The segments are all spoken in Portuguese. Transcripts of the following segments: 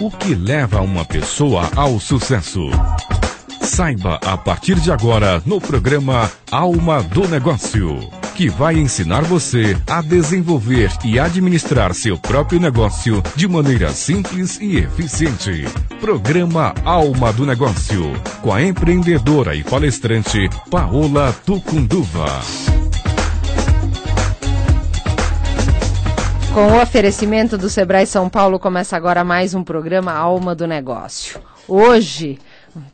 O que leva uma pessoa ao sucesso? Saiba a partir de agora no programa Alma do Negócio, que vai ensinar você a desenvolver e administrar seu próprio negócio de maneira simples e eficiente. Programa Alma do Negócio, com a empreendedora e palestrante Paola Tucunduva. Com o oferecimento do Sebrae São Paulo, começa agora mais um programa Alma do Negócio. Hoje,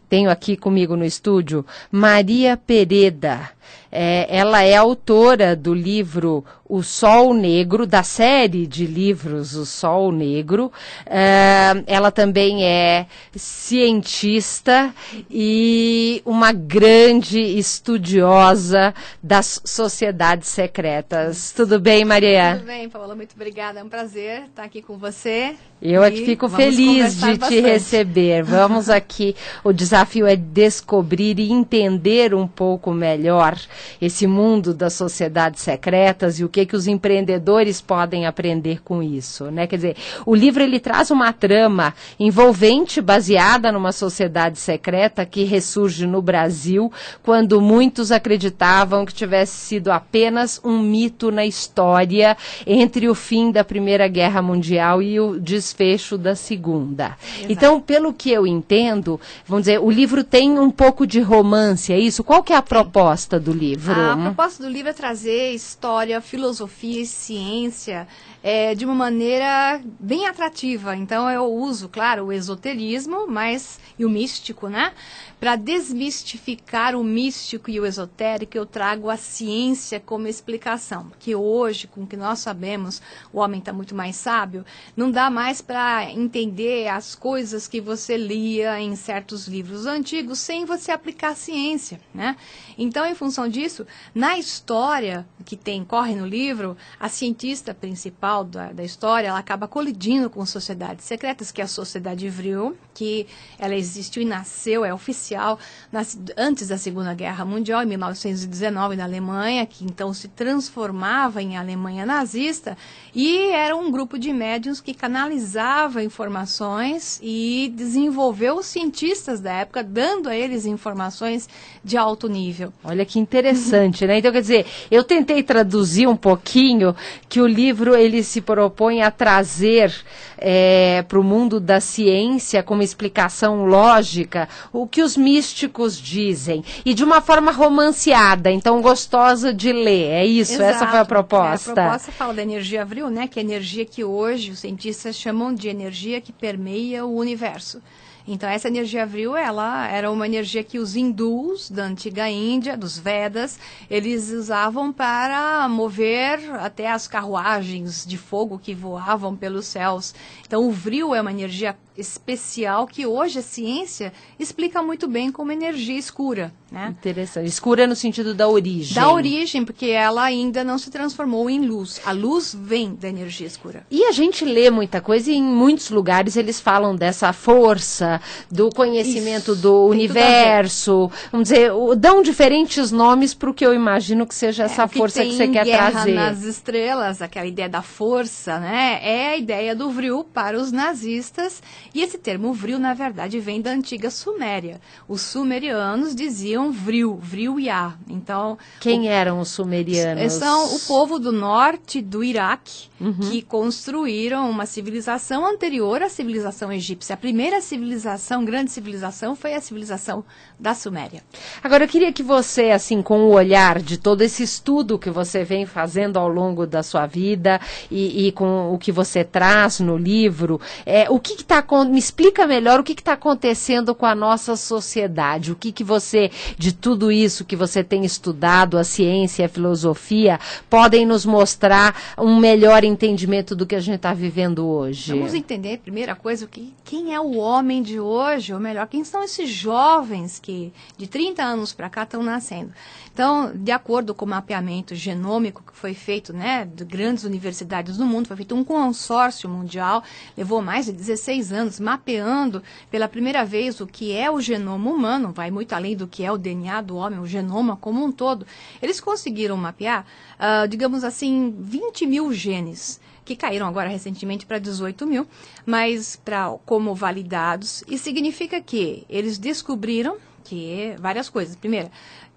tenho aqui comigo no estúdio Maria Pereda. É, ela é autora do livro O Sol Negro, da série de livros O Sol Negro. É, ela também é cientista e uma grande estudiosa das sociedades secretas. Tudo bem, Maria? Tudo bem, Paula, muito obrigada. É um prazer estar aqui com você. Eu é que fico feliz de bastante. te receber. Vamos aqui. O desafio é descobrir e entender um pouco melhor esse mundo das sociedades secretas e o que que os empreendedores podem aprender com isso, né? Quer dizer, o livro ele traz uma trama envolvente baseada numa sociedade secreta que ressurge no Brasil quando muitos acreditavam que tivesse sido apenas um mito na história entre o fim da Primeira Guerra Mundial e o desfecho da Segunda. Exato. Então, pelo que eu entendo, vamos dizer, o livro tem um pouco de romance, é isso? Qual que é a proposta do livro? A proposta do livro é trazer história, filosofia e ciência é, de uma maneira bem atrativa. Então eu uso, claro, o esoterismo, mas e o místico, né? Para desmistificar o místico e o esotérico, eu trago a ciência como explicação. Que hoje, com o que nós sabemos, o homem está muito mais sábio, não dá mais para entender as coisas que você lia em certos livros antigos sem você aplicar ciência, né? Então, em função disso, na história que tem corre no livro, a cientista principal da, da história, ela acaba colidindo com sociedades secretas, que é a Sociedade Vril, que ela existiu e nasceu, é oficial, nas, antes da Segunda Guerra Mundial, em 1919, na Alemanha, que então se transformava em Alemanha nazista, e era um grupo de médiums que canalizava informações e desenvolveu os cientistas da época, dando a eles informações de alto nível. Olha que interessante, né? Então, quer dizer, eu tentei traduzir um pouquinho que o livro ele se propõe a trazer é, para o mundo da ciência como explicação lógica o que os místicos dizem e de uma forma romanceada, então gostosa de ler. É isso? Exato. Essa foi a proposta. É, a proposta fala da energia abril, né? Que é energia que hoje os cientistas chamam de energia que permeia o universo. Então, essa energia avril, ela era uma energia que os hindus da antiga Índia, dos Vedas, eles usavam para mover até as carruagens de fogo que voavam pelos céus. Então, o vril é uma energia especial que hoje a ciência explica muito bem como energia escura. Né? Interessante. Escura no sentido da origem. Da origem, porque ela ainda não se transformou em luz. A luz vem da energia escura. E a gente lê muita coisa e em muitos lugares eles falam dessa força, do conhecimento Isso, do universo. Vamos dizer, dão diferentes nomes para o que eu imagino que seja é, essa que força que você quer guerra trazer. nas estrelas, aquela ideia da força, né? É a ideia do vril para os nazistas e esse termo vril, na verdade, vem da antiga Suméria. Os sumerianos diziam vril, vril Yah. Então, quem o, eram os sumerianos? São o povo do norte do Iraque uhum. que construíram uma civilização anterior à civilização egípcia. A primeira civilização, grande civilização, foi a civilização da Suméria. Agora eu queria que você, assim, com o olhar de todo esse estudo que você vem fazendo ao longo da sua vida e, e com o que você traz no livro, é, o que está me explica melhor o que está acontecendo com a nossa sociedade. O que, que você, de tudo isso que você tem estudado, a ciência, a filosofia, podem nos mostrar um melhor entendimento do que a gente está vivendo hoje? Vamos entender, primeira coisa, que, quem é o homem de hoje, ou melhor, quem são esses jovens que de 30 anos para cá estão nascendo. Então, de acordo com o mapeamento genômico que foi feito, né, de grandes universidades do mundo, foi feito um consórcio mundial, levou mais de 16 anos mapeando pela primeira vez o que é o genoma humano, vai muito além do que é o DNA do homem, o genoma como um todo, eles conseguiram mapear, uh, digamos assim, 20 mil genes que caíram agora recentemente para 18 mil, mas pra, como validados. E significa que eles descobriram que várias coisas. Primeiro,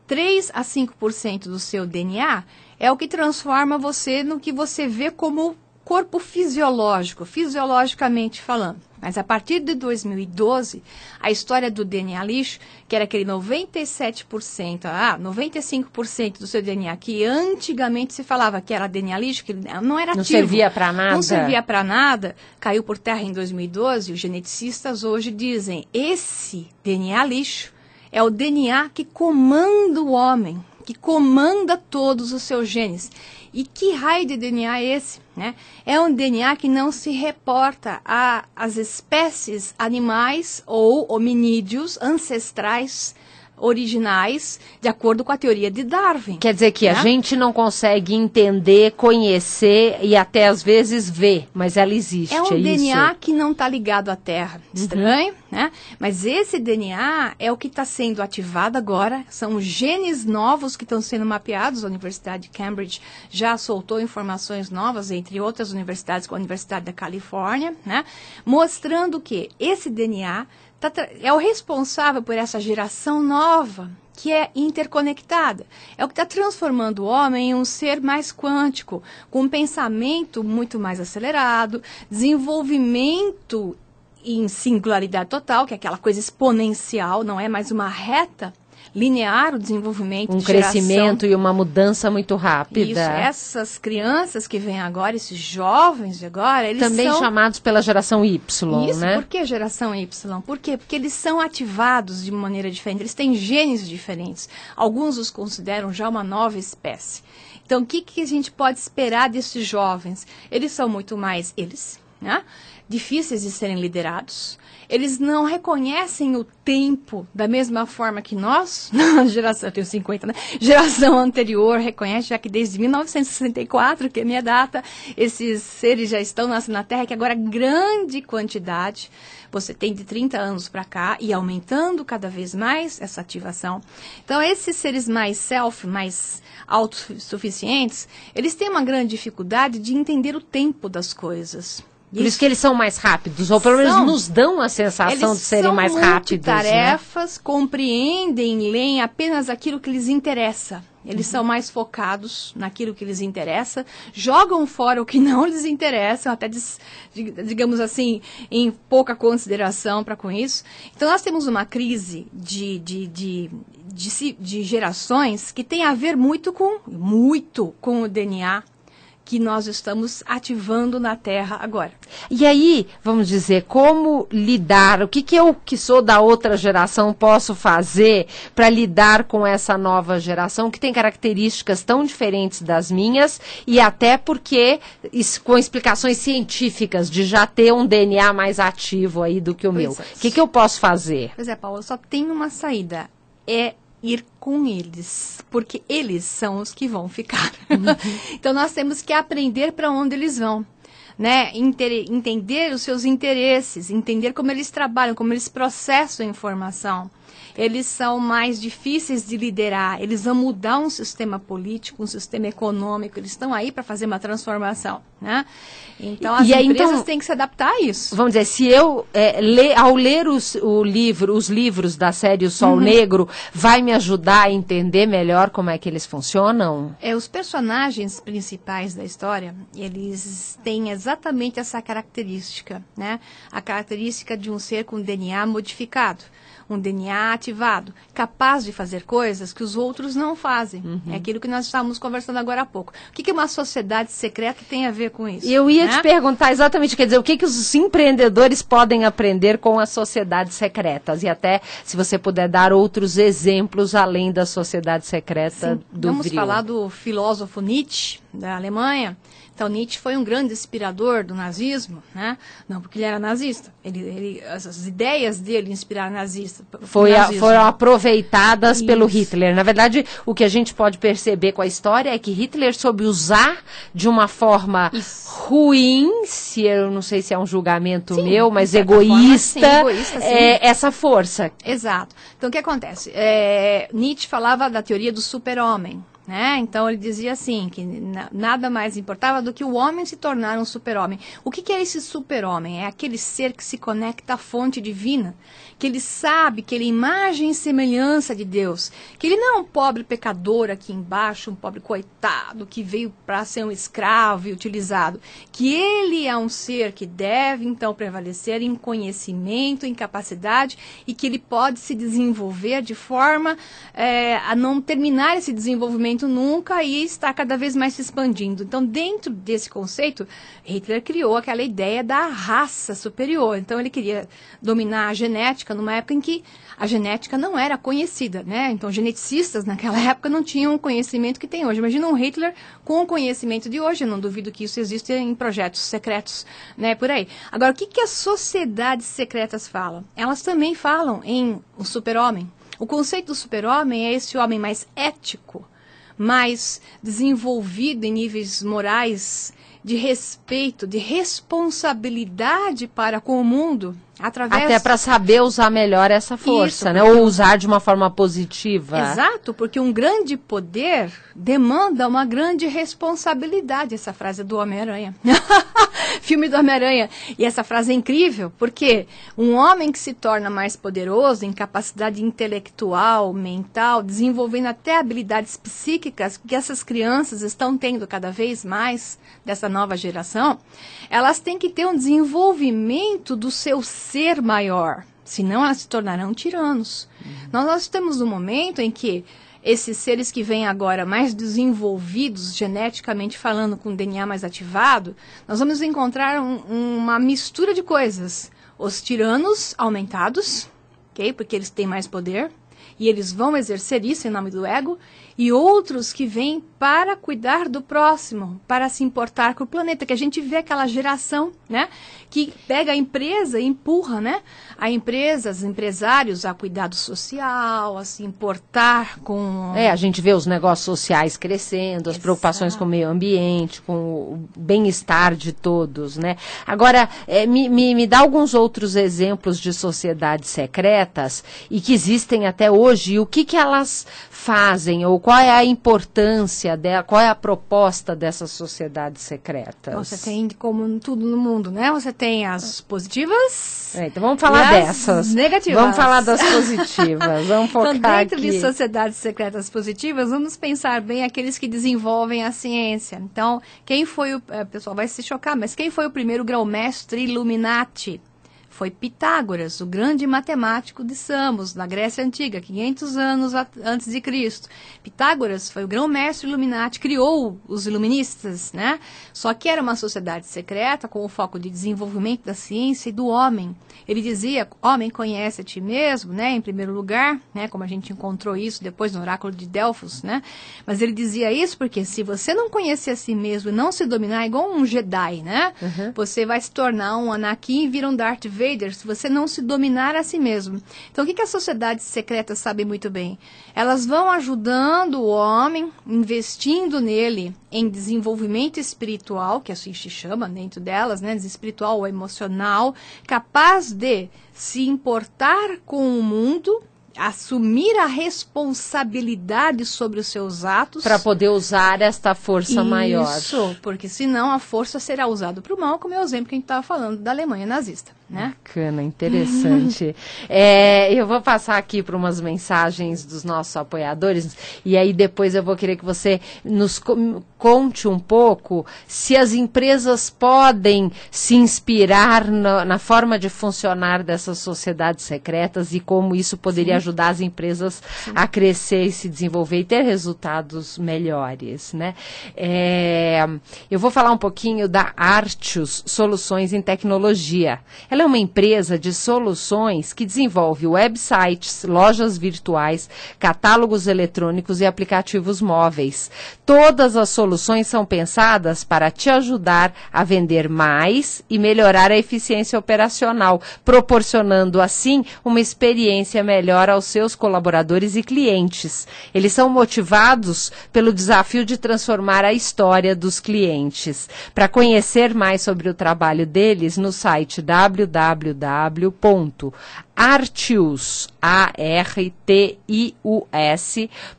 3 a 5% do seu DNA é o que transforma você no que você vê como corpo fisiológico, fisiologicamente falando. Mas a partir de 2012, a história do DNA lixo, que era aquele 97%, ah, 95% do seu DNA, que antigamente se falava que era DNA lixo, que não era ativo. Não servia para nada. Não servia para nada, caiu por terra em 2012. Os geneticistas hoje dizem, esse DNA lixo é o DNA que comanda o homem, que comanda todos os seus genes. E que raio de DNA é esse? Né? É um DNA que não se reporta às espécies animais ou hominídeos ancestrais originais, de acordo com a teoria de Darwin. Quer dizer que né? a gente não consegue entender, conhecer e até às vezes ver, mas ela existe. É um é DNA isso? que não está ligado à Terra. Uhum. Estranho, uhum. né? Mas esse DNA é o que está sendo ativado agora. São genes novos que estão sendo mapeados. A Universidade de Cambridge já soltou informações novas, entre outras universidades, como a Universidade da Califórnia, né? Mostrando que esse DNA tá, é o responsável por essa geração nova que é interconectada. É o que está transformando o homem em um ser mais quântico, com um pensamento muito mais acelerado, desenvolvimento em singularidade total, que é aquela coisa exponencial, não é mais uma reta linear o desenvolvimento um de crescimento e uma mudança muito rápida. Isso, essas crianças que vêm agora, esses jovens de agora, eles também são... chamados pela geração Y, Isso, né? por que geração Y? Por quê? Porque eles são ativados de maneira diferente, eles têm genes diferentes. Alguns os consideram já uma nova espécie. Então, o que, que a gente pode esperar desses jovens? Eles são muito mais eles, né? Difíceis de serem liderados eles não reconhecem o tempo da mesma forma que nós, geração, eu tenho 50, né? Geração anterior reconhece, já que desde 1964, que é minha data, esses seres já estão nascendo na Terra, que agora grande quantidade você tem de 30 anos para cá e aumentando cada vez mais essa ativação. Então, esses seres mais self, mais autossuficientes, eles têm uma grande dificuldade de entender o tempo das coisas. Por isso, isso que eles são mais rápidos, ou pelo menos são, nos dão a sensação de serem mais rápidos. Né? tarefas, né? compreendem, leem apenas aquilo que lhes interessa. Eles uhum. são mais focados naquilo que lhes interessa, jogam fora o que não lhes interessa, até, digamos assim, em pouca consideração para com isso. Então, nós temos uma crise de, de, de, de, de gerações que tem a ver muito com, muito com o DNA que nós estamos ativando na Terra agora. E aí, vamos dizer, como lidar? O que, que eu, que sou da outra geração, posso fazer para lidar com essa nova geração que tem características tão diferentes das minhas e até porque com explicações científicas de já ter um DNA mais ativo aí do que o pois meu. É. O que, que eu posso fazer? Pois é, Paulo, só tem uma saída. É ir com eles, porque eles são os que vão ficar. Uhum. então nós temos que aprender para onde eles vão. Né, entender os seus interesses, entender como eles trabalham, como eles processam a informação eles são mais difíceis de liderar, eles vão mudar um sistema político, um sistema econômico, eles estão aí para fazer uma transformação, né? Então as e aí, empresas então, têm que se adaptar a isso. Vamos dizer, se eu é, ler, ao ler os, o livro, os livros da série O Sol uhum. Negro, vai me ajudar a entender melhor como é que eles funcionam? É, os personagens principais da história, eles têm exatamente essa característica, né? A característica de um ser com DNA modificado um DNA ativado, capaz de fazer coisas que os outros não fazem. Uhum. É aquilo que nós estávamos conversando agora há pouco. O que, que uma sociedade secreta tem a ver com isso? Eu ia né? te perguntar exatamente, quer dizer, o que, que os empreendedores podem aprender com as sociedades secretas? E até se você puder dar outros exemplos além da sociedade secreta Sim. do Vamos falar do filósofo Nietzsche, da Alemanha. Então Nietzsche foi um grande inspirador do nazismo, né? Não porque ele era nazista, ele, ele as, as, ideias dele inspiraram nazista. Foi a, foram aproveitadas Isso. pelo Hitler. Na verdade, o que a gente pode perceber com a história é que Hitler soube usar de uma forma Isso. ruim, se eu não sei se é um julgamento sim, meu, mas egoísta, forma, sim, egoísta sim. É, essa força. Exato. Então o que acontece? É, Nietzsche falava da teoria do super-homem. Né? Então ele dizia assim que nada mais importava do que o homem se tornar um super-homem. O que, que é esse super-homem? É aquele ser que se conecta à fonte divina, que ele sabe que ele é imagem e semelhança de Deus, que ele não é um pobre pecador aqui embaixo, um pobre coitado que veio para ser um escravo e utilizado, que ele é um ser que deve então prevalecer em conhecimento, em capacidade e que ele pode se desenvolver de forma é, a não terminar esse desenvolvimento nunca e está cada vez mais se expandindo. Então, dentro desse conceito, Hitler criou aquela ideia da raça superior. Então, ele queria dominar a genética numa época em que a genética não era conhecida, né? Então, geneticistas naquela época não tinham o conhecimento que tem hoje. Imagina um Hitler com o conhecimento de hoje. Eu não duvido que isso existe em projetos secretos, né? Por aí. Agora, o que, que as sociedades secretas falam? Elas também falam em o super-homem. O conceito do super-homem é esse homem mais ético, mais desenvolvido em níveis morais, de respeito, de responsabilidade para com o mundo, Através... Até para saber usar melhor essa força, Isso, né? Ou usar de uma forma positiva. Exato, porque um grande poder demanda uma grande responsabilidade. Essa frase é do Homem-Aranha. Filme do Homem-Aranha. E essa frase é incrível, porque um homem que se torna mais poderoso em capacidade intelectual, mental, desenvolvendo até habilidades psíquicas que essas crianças estão tendo cada vez mais dessa nova geração, elas têm que ter um desenvolvimento do seu ser maior, senão elas se tornarão tiranos. Uhum. Nós, nós estamos no momento em que esses seres que vêm agora mais desenvolvidos geneticamente falando, com DNA mais ativado, nós vamos encontrar um, uma mistura de coisas. Os tiranos aumentados, ok? Porque eles têm mais poder e eles vão exercer isso em nome do ego, e outros que vêm para cuidar do próximo, para se importar com o planeta, que a gente vê aquela geração, né, que pega a empresa e empurra, né, a empresa, os empresários a cuidado social, a se importar com... É, a gente vê os negócios sociais crescendo, as Exato. preocupações com o meio ambiente, com o bem-estar de todos, né. Agora, é, me, me, me dá alguns outros exemplos de sociedades secretas e que existem até hoje, e o que que elas fazem, ou qual é a importância dela, qual é a proposta dessas sociedades secretas? Você tem, como tudo no mundo, né? Você tem as positivas. É, então vamos falar dessas. Negativas. Vamos falar das positivas. Vamos focar então, dentro aqui. de sociedades secretas positivas, vamos pensar bem aqueles que desenvolvem a ciência. Então, quem foi o. É, pessoal vai se chocar, mas quem foi o primeiro grão-mestre Illuminati? Foi Pitágoras, o grande matemático de Samos, na Grécia Antiga, 500 anos antes de Cristo. Pitágoras foi o grão-mestre Illuminati, criou os iluministas, né? Só que era uma sociedade secreta com o foco de desenvolvimento da ciência e do homem. Ele dizia: "Homem, conhece a ti mesmo", né? Em primeiro lugar, né, como a gente encontrou isso depois no oráculo de Delfos, né? Mas ele dizia isso porque se você não conhecer a si mesmo e não se dominar é igual um Jedi, né? Uhum. Você vai se tornar um Anakin e vir um Darth Vader Vader se você não se dominar a si mesmo. Então, o que, que as sociedades secretas sabem muito bem? Elas vão ajudando o homem, investindo nele em desenvolvimento espiritual, que assim se chama dentro delas, né? Espiritual ou emocional, capaz de se importar com o mundo assumir a responsabilidade sobre os seus atos. Para poder usar esta força Isso, maior. Isso, porque senão a força será usada para o mal, como é o exemplo que a gente estava falando da Alemanha nazista. Né? Bacana, interessante. é, eu vou passar aqui para umas mensagens dos nossos apoiadores e aí depois eu vou querer que você nos conte um pouco se as empresas podem se inspirar na, na forma de funcionar dessas sociedades secretas e como isso poderia Sim. ajudar as empresas Sim. a crescer e se desenvolver e ter resultados melhores. Né? É, eu vou falar um pouquinho da Artius Soluções em Tecnologia. Ela Ela é uma empresa de soluções que desenvolve websites, lojas virtuais, catálogos eletrônicos e aplicativos móveis. Todas as soluções são pensadas para te ajudar a vender mais e melhorar a eficiência operacional, proporcionando assim uma experiência melhor aos seus colaboradores e clientes. Eles são motivados pelo desafio de transformar a história dos clientes. Para conhecer mais sobre o trabalho deles, no site www.artius.com artius, A-R-T-I-U-S,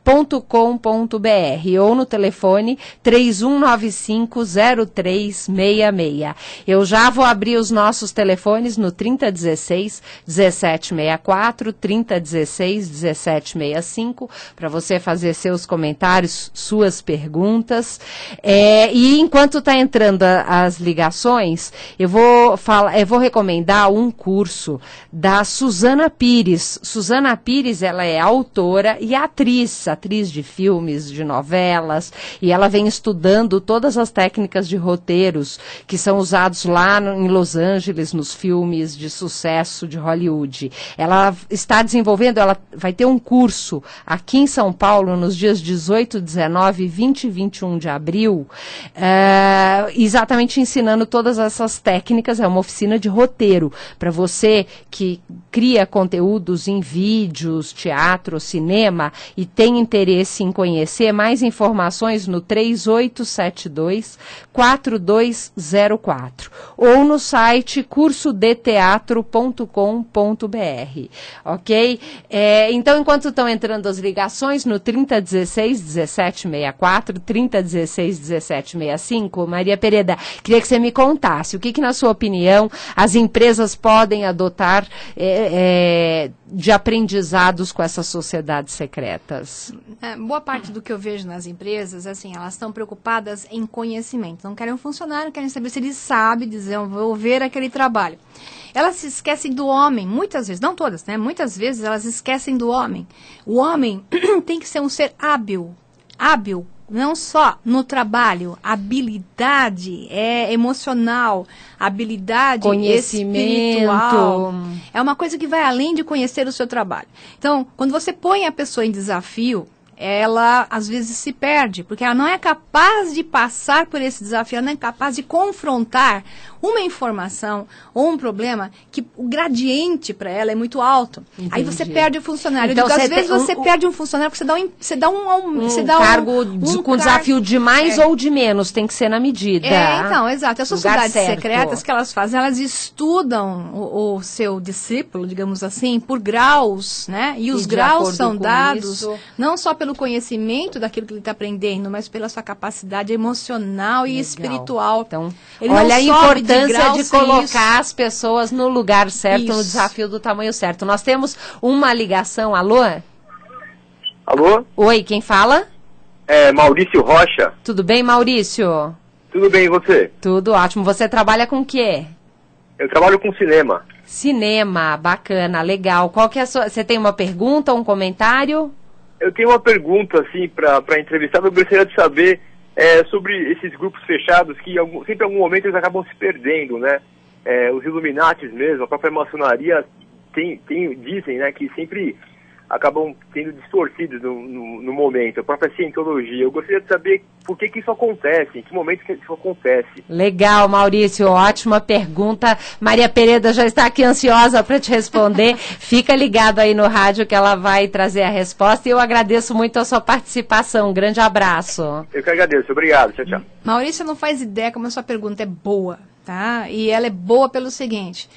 ponto com, ponto BR, ou no telefone 31950366. Eu já vou abrir os nossos telefones no 3016 1764, 3016 1765, para você fazer seus comentários, suas perguntas. É, e enquanto está entrando a, as ligações, eu vou, falar, eu vou recomendar um curso da Suzana Suzana Pires. Suzana Pires, ela é autora e atriz, atriz de filmes, de novelas, e ela vem estudando todas as técnicas de roteiros que são usados lá no, em Los Angeles, nos filmes de sucesso de Hollywood. Ela está desenvolvendo, ela vai ter um curso aqui em São Paulo nos dias 18, 19, 20 e 21 de abril, uh, exatamente ensinando todas essas técnicas. É uma oficina de roteiro para você que cria conteúdos em vídeos, teatro, cinema e tem interesse em conhecer mais informações no 3872 4204 ou no site cursodeteatro.com.br, ok? É, então, enquanto estão entrando as ligações no 3016 1764, 3016 1765, Maria Pereda, queria que você me contasse o que, que na sua opinião, as empresas podem adotar é, é, de aprendizados com essas sociedades secretas? É, boa parte do que eu vejo nas empresas, assim, elas estão preocupadas em conhecimento. Não querem um funcionário, querem saber se ele sabe desenvolver aquele trabalho. Elas se esquecem do homem, muitas vezes, não todas, né? Muitas vezes elas esquecem do homem. O homem tem que ser um ser hábil, hábil não só no trabalho, habilidade é emocional, habilidade espiritual. É uma coisa que vai além de conhecer o seu trabalho. Então, quando você põe a pessoa em desafio, ela às vezes se perde, porque ela não é capaz de passar por esse desafio, ela não é capaz de confrontar uma informação ou um problema que o gradiente para ela é muito alto. Entendi. Aí você perde o funcionário. Então, digo, às vezes um, você um, perde um funcionário porque você dá um, você dá um, um você dá cargo um, de, com desafio de mais é. ou de menos, tem que ser na medida. É, então, exato. As sociedades secretas que elas fazem, elas estudam o, o, seu discípulo, digamos assim, por graus, né? E os e graus são dados isso. não só pelo conhecimento daquilo que ele está aprendendo, mas pela sua capacidade emocional Legal. e espiritual. Então, ele olha a importância importância de, de colocar isso. as pessoas no lugar certo, isso. no desafio do tamanho certo. Nós temos uma ligação. Alô? Alô? Oi, quem fala? É Maurício Rocha. Tudo bem, Maurício? Tudo bem, e você? Tudo ótimo. Você trabalha com o quê? Eu trabalho com cinema. Cinema, bacana, legal. Qual que é a sua... Você tem uma pergunta, um comentário? Eu tenho uma pergunta, assim, para entrevistar. Eu gostaria de saber é, sobre esses grupos fechados que algum, sempre em algum momento eles acabam se perdendo, né? É, os Illuminatis mesmo, a própria maçonaria tem, tem, dizem né, que sempre acabam sendo distorcidos no, no, no, momento, a própria cientologia. Eu gostaria de saber por que, que isso acontece, em que momento que isso acontece. Legal, Maurício, ótima pergunta. Maria Pereda já está aqui ansiosa para te responder. Fica ligado aí no rádio que ela vai trazer a resposta e eu agradeço muito a sua participação. Um grande abraço. Eu que agradeço, obrigado. Tchau, tchau. Maurício não faz ideia como a sua pergunta é boa, tá? E ela é boa pelo seguinte.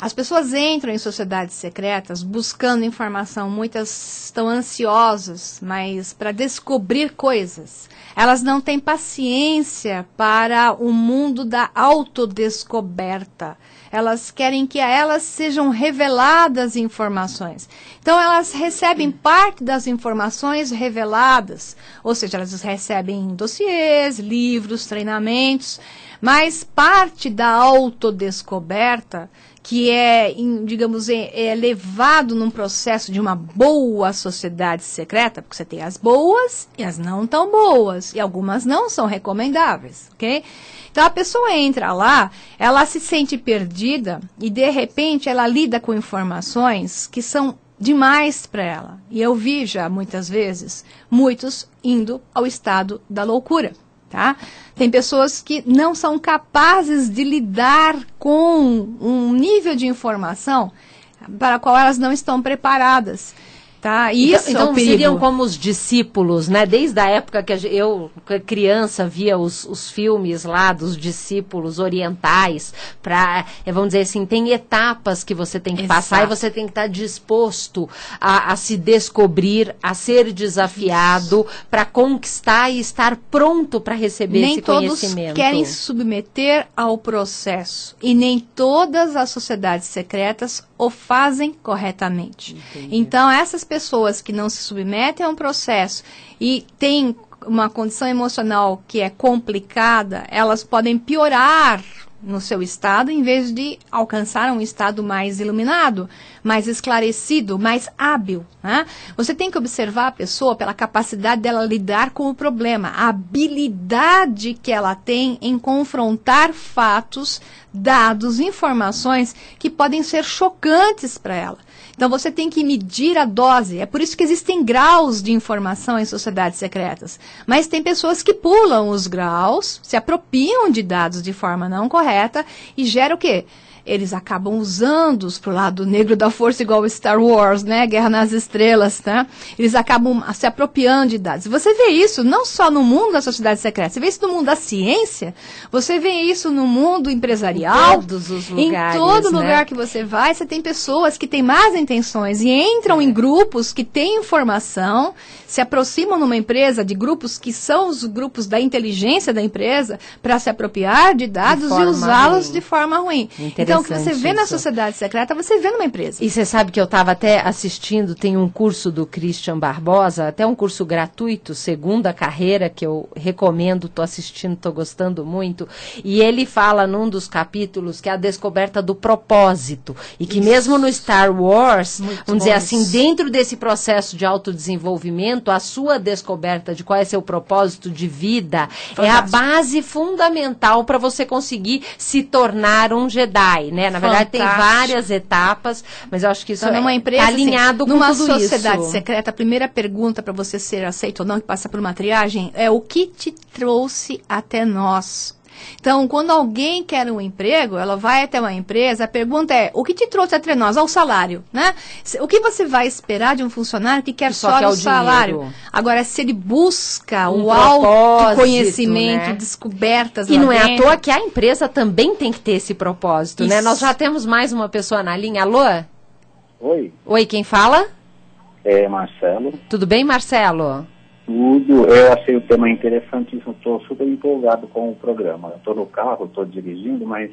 As pessoas entram em sociedades secretas buscando informação, muitas estão ansiosas, mas para descobrir coisas. Elas não têm paciência para o mundo da autodescoberta. Elas querem que a elas sejam reveladas informações. Então elas recebem parte das informações reveladas, ou seja, elas recebem dossiês, livros, treinamentos, mas parte da autodescoberta que é, digamos, é, é levado num processo de uma boa sociedade secreta, porque você tem as boas e as não tão boas, e algumas não são recomendáveis, ok? Então a pessoa entra lá, ela se sente perdida e de repente ela lida com informações que são demais para ela. E eu vi já muitas vezes muitos indo ao estado da loucura. Tá? Tem pessoas que não são capazes de lidar com um nível de informação para qual elas não estão preparadas. Tá? Então, Isso então, é então seriam como os discípulos, né? Desde a época que eu, criança, via os, os filmes lá dos discípulos orientais, para, eh, vamos dizer assim, tem etapas que você tem que Exato. passar e você tem que estar disposto a, a se descobrir, a ser desafiado, para conquistar e estar pronto para receber nem esse conhecimento. Nem todos querem se submeter ao processo e nem todas as sociedades secretas o fazem corretamente. Entendi. Então, essas pessoas que não se submetem a um processo e têm uma condição emocional que é complicada, elas podem piorar no seu estado, em vez de alcançar um estado mais iluminado, mais esclarecido, mais hábil. Né? Você tem que observar a pessoa pela capacidade dela lidar com o problema, a habilidade que ela tem em confrontar fatos, dados, informações que podem ser chocantes para ela. Então você tem que medir a dose. É por isso que existem graus de informação em sociedades secretas. Mas tem pessoas que pulam os graus, se apropriam de dados de forma não correta e gera o quê? Eles acabam usando-os para o lado negro da força, igual Star Wars, né? Guerra nas Estrelas, né? Eles acabam se apropriando de dados. Você vê isso não só no mundo da sociedade secreta, você vê isso no mundo da ciência, você vê isso no mundo empresarial. Em todos os lugares. Em todo né? lugar que você vai, você tem pessoas que têm más intenções e entram é. em grupos que têm informação, se aproximam numa empresa de grupos que são os grupos da inteligência da empresa para se apropriar de dados de e usá-los de forma ruim. Então, o que você vê isso. na sociedade secreta, você vê numa empresa. E você sabe que eu estava até assistindo, tem um curso do Christian Barbosa, até um curso gratuito, segunda carreira, que eu recomendo, estou assistindo, estou gostando muito. E ele fala num dos capítulos que é a descoberta do propósito. E que isso. mesmo no Star Wars, muito vamos dizer assim, dentro desse processo de autodesenvolvimento, a sua descoberta de qual é seu propósito de vida Fantástico. é a base fundamental para você conseguir se tornar um Jedi, né? Na verdade, tem várias etapas, mas eu acho que isso então, é numa empresa, tá assim, alinhado assim, com numa tudo sociedade secreta, a primeira pergunta para você ser aceito ou não, que passa por uma triagem, é o que te trouxe até nós? Então, quando alguém quer um emprego, ela vai até uma empresa, a pergunta é: o que te trouxe até nós? Ao salário, né? O que você vai esperar de um funcionário que quer só, só o salário? Dinheiro. Agora, se ele busca um o autoconhecimento, né? descobertas. E não dentro. é à toa que a empresa também tem que ter esse propósito, Isso. né? Nós já temos mais uma pessoa na linha. Alô? Oi. Oi, quem fala? É Marcelo. Tudo bem, Marcelo? Tudo. Eu achei o tema interessantíssimo, estou super empolgado com o programa. Estou no carro, estou dirigindo, mas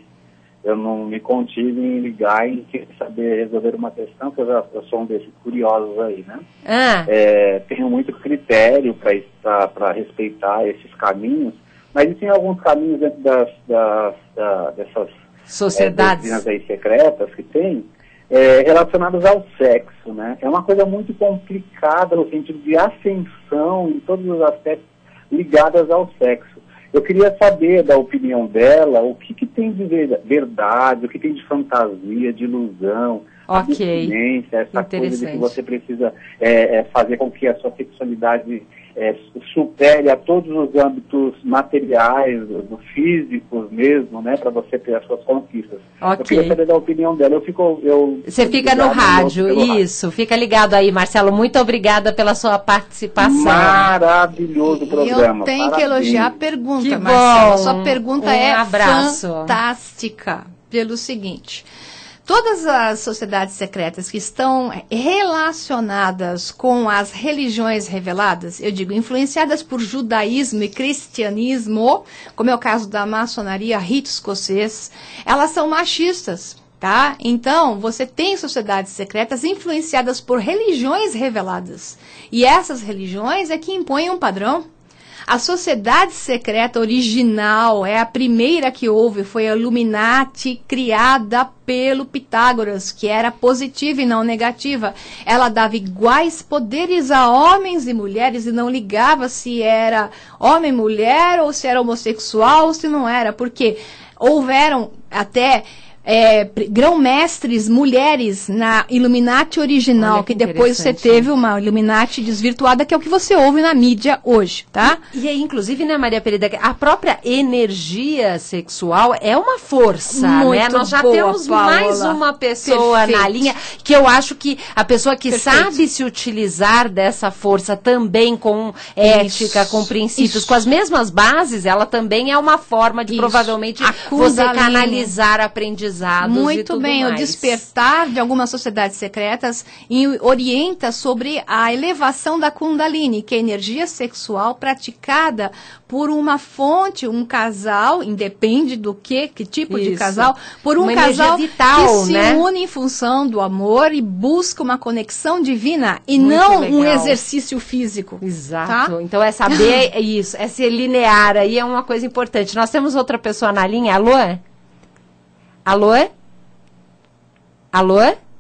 eu não me contive em ligar e saber resolver uma questão, porque eu, já, eu sou um desses curiosos aí, né? Ah. É, tenho muito critério para respeitar esses caminhos, mas existem alguns caminhos dentro das, das, das dessas sociedades é, aí secretas que tem, é, relacionadas ao sexo, né? É uma coisa muito complicada no sentido de ascensão em todos os aspectos ligados ao sexo. Eu queria saber da opinião dela o que, que tem de verdade, o que tem de fantasia, de ilusão, ok, essa coisa de que você precisa é, é, fazer com que a sua sexualidade é, supere a todos os âmbitos materiais, físicos mesmo, né, para você ter as suas conquistas. Ok. Eu queria saber da opinião dela. Eu fico, eu você fica no rádio, isso. Rádio. Fica ligado aí, Marcelo. Muito obrigada pela sua participação. Maravilhoso programa. Eu tenho Parabéns. que elogiar a pergunta, que Marcelo. Bom. Sua pergunta um é abraço. fantástica. Pelo seguinte. Todas as sociedades secretas que estão relacionadas com as religiões reveladas, eu digo, influenciadas por judaísmo e cristianismo, como é o caso da maçonaria, rito escocês, elas são machistas. Tá? Então, você tem sociedades secretas influenciadas por religiões reveladas. E essas religiões é que impõem um padrão. A sociedade secreta original é a primeira que houve, foi a Illuminati criada pelo Pitágoras, que era positiva e não negativa. Ela dava iguais poderes a homens e mulheres e não ligava se era homem, mulher ou se era homossexual ou se não era, porque houveram até é, grão-mestres mulheres na Illuminati original, que, que depois você teve uma Illuminati desvirtuada, que é o que você ouve na mídia hoje, tá? E, e aí, inclusive, né, Maria Perida, a própria energia sexual é uma força, né? Muito né? Nós já boa, temos Paola. mais uma pessoa Perfeito. na linha, que eu acho que a pessoa que Perfeito. sabe se utilizar dessa força também com ética, Isso. com princípios, Isso. com as mesmas bases, ela também é uma forma de Isso. provavelmente você canalizar aprendizagem muito bem, mais. o despertar de algumas sociedades secretas orienta sobre a elevação da Kundalini, que é energia sexual praticada por uma fonte, um casal, independe do que, que tipo Isso. de casal, por um uma casal vital, que né? se une em função do amor e busca uma conexão divina e Muito não legal. um exercício físico. Exato. Tá? Então é saber isso, é ser linear aí é uma coisa importante. Nós temos outra pessoa na linha, alô? Alô? Alô?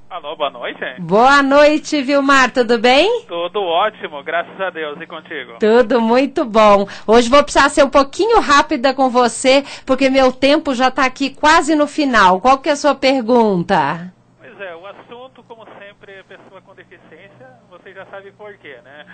Alô, boa noite. Boa noite, Vilmar, tudo bem? Tudo ótimo, graças a Deus, e contigo? Tudo muito bom. Hoje vou precisar ser um pouquinho rápida com você, porque meu tempo já está aqui quase no final. Qual que é a sua pergunta? Pois é, o assunto, como sempre, é pessoa com deficiência, você já sabe por quê, né?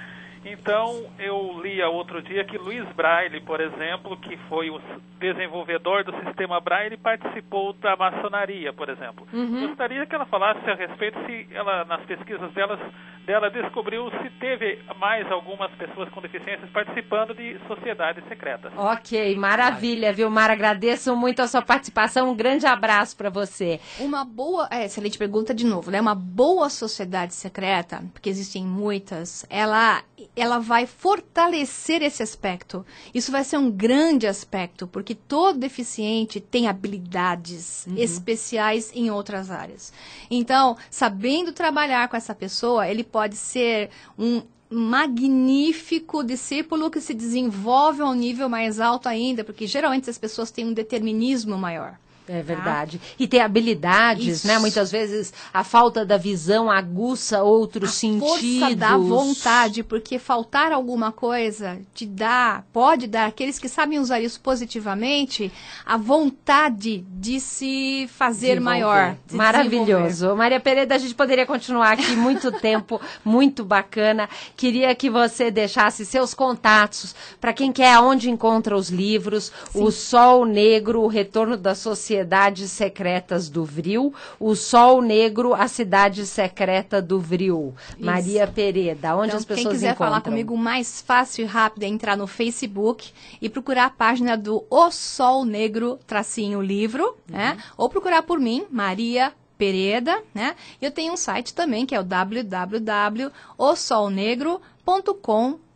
Então, eu li outro dia que Luiz Braille, por exemplo, que foi o desenvolvedor do sistema Braille, participou da maçonaria, por exemplo. Uhum. Gostaria que ela falasse a respeito se ela, nas pesquisas delas, dela, descobriu se teve mais algumas pessoas com deficiências participando de sociedades secretas. Ok, maravilha, Vilmar. Agradeço muito a sua participação. Um grande abraço para você. Uma boa, é, excelente pergunta de novo, né? Uma boa sociedade secreta, porque existem muitas, ela ela vai fortalecer esse aspecto. Isso vai ser um grande aspecto, porque todo deficiente tem habilidades uhum. especiais em outras áreas. Então, sabendo trabalhar com essa pessoa, ele pode ser um magnífico discípulo que se desenvolve a um nível mais alto ainda, porque geralmente as pessoas têm um determinismo maior. É tá? verdade. Tá? E ter habilidades, né? Isso. né? Muitas vezes a falta da visão aguça outros a sentidos. Força da vontade, porque faltar alguma coisa te dá, pode dar aqueles que sabem usar isso positivamente, a vontade de se fazer maior. De Maravilhoso. Maria Pereira, a gente poderia continuar aqui muito tempo, muito bacana. Queria que você deixasse seus contatos para quem quer aonde encontra os livros, Sim. O Sol Negro, O Retorno da Sociedade Sociedades Secretas do Vril, O Sol Negro, A Cidade Secreta do Vril. Isso. Maria Pereda, onde então, as pessoas Quem quiser encontram? falar comigo, o mais fácil e rápido é entrar no Facebook e procurar a página do O Sol Negro, tracinho livro, uhum. né? Ou procurar por mim, Maria Pereda, né? Eu tenho um site também que é o www.osolnegro.com.br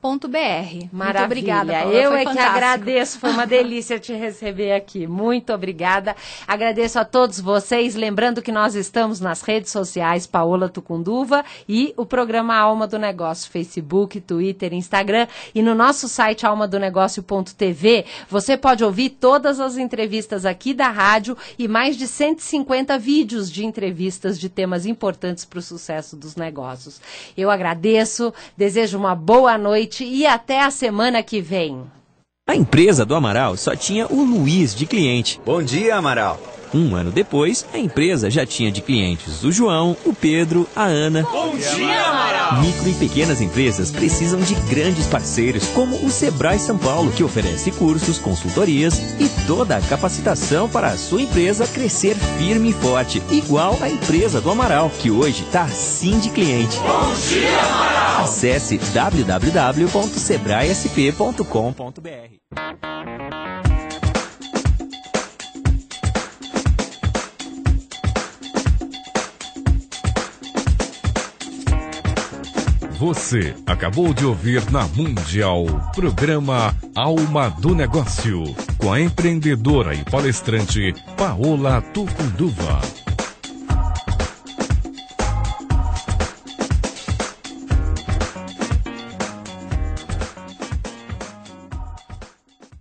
Maravilha. Muito obrigada, Paula. Eu é fantástico. que agradeço, foi uma delícia te receber aqui. Muito obrigada. Agradeço a todos vocês, lembrando que nós estamos nas redes sociais Paola Tucunduva e o programa Alma do Negócio, Facebook, Twitter, Instagram e no nosso site almadonegócio.tv, você pode ouvir todas as entrevistas aqui da rádio e mais de 150 vídeos de entrevistas de temas importantes para o sucesso dos negócios. Eu agradeço, desejo uma boa noite noite e até a semana que vem. A empresa do Amaral só tinha o Luiz de cliente. Bom dia, Amaral. Um ano depois, a empresa já tinha de clientes o João, o Pedro, a Ana. Bom dia, Amaral! Micro e pequenas empresas precisam de grandes parceiros, como o Sebrae São Paulo, que oferece cursos, consultorias e toda a capacitação para a sua empresa crescer firme e forte, igual a empresa do Amaral, que hoje está assim de cliente. Bom dia, Amaral! Acesse www.sebraesp.com.br. Você acabou de ouvir na Mundial programa Alma do Negócio com a empreendedora e palestrante Paola Tucunduva.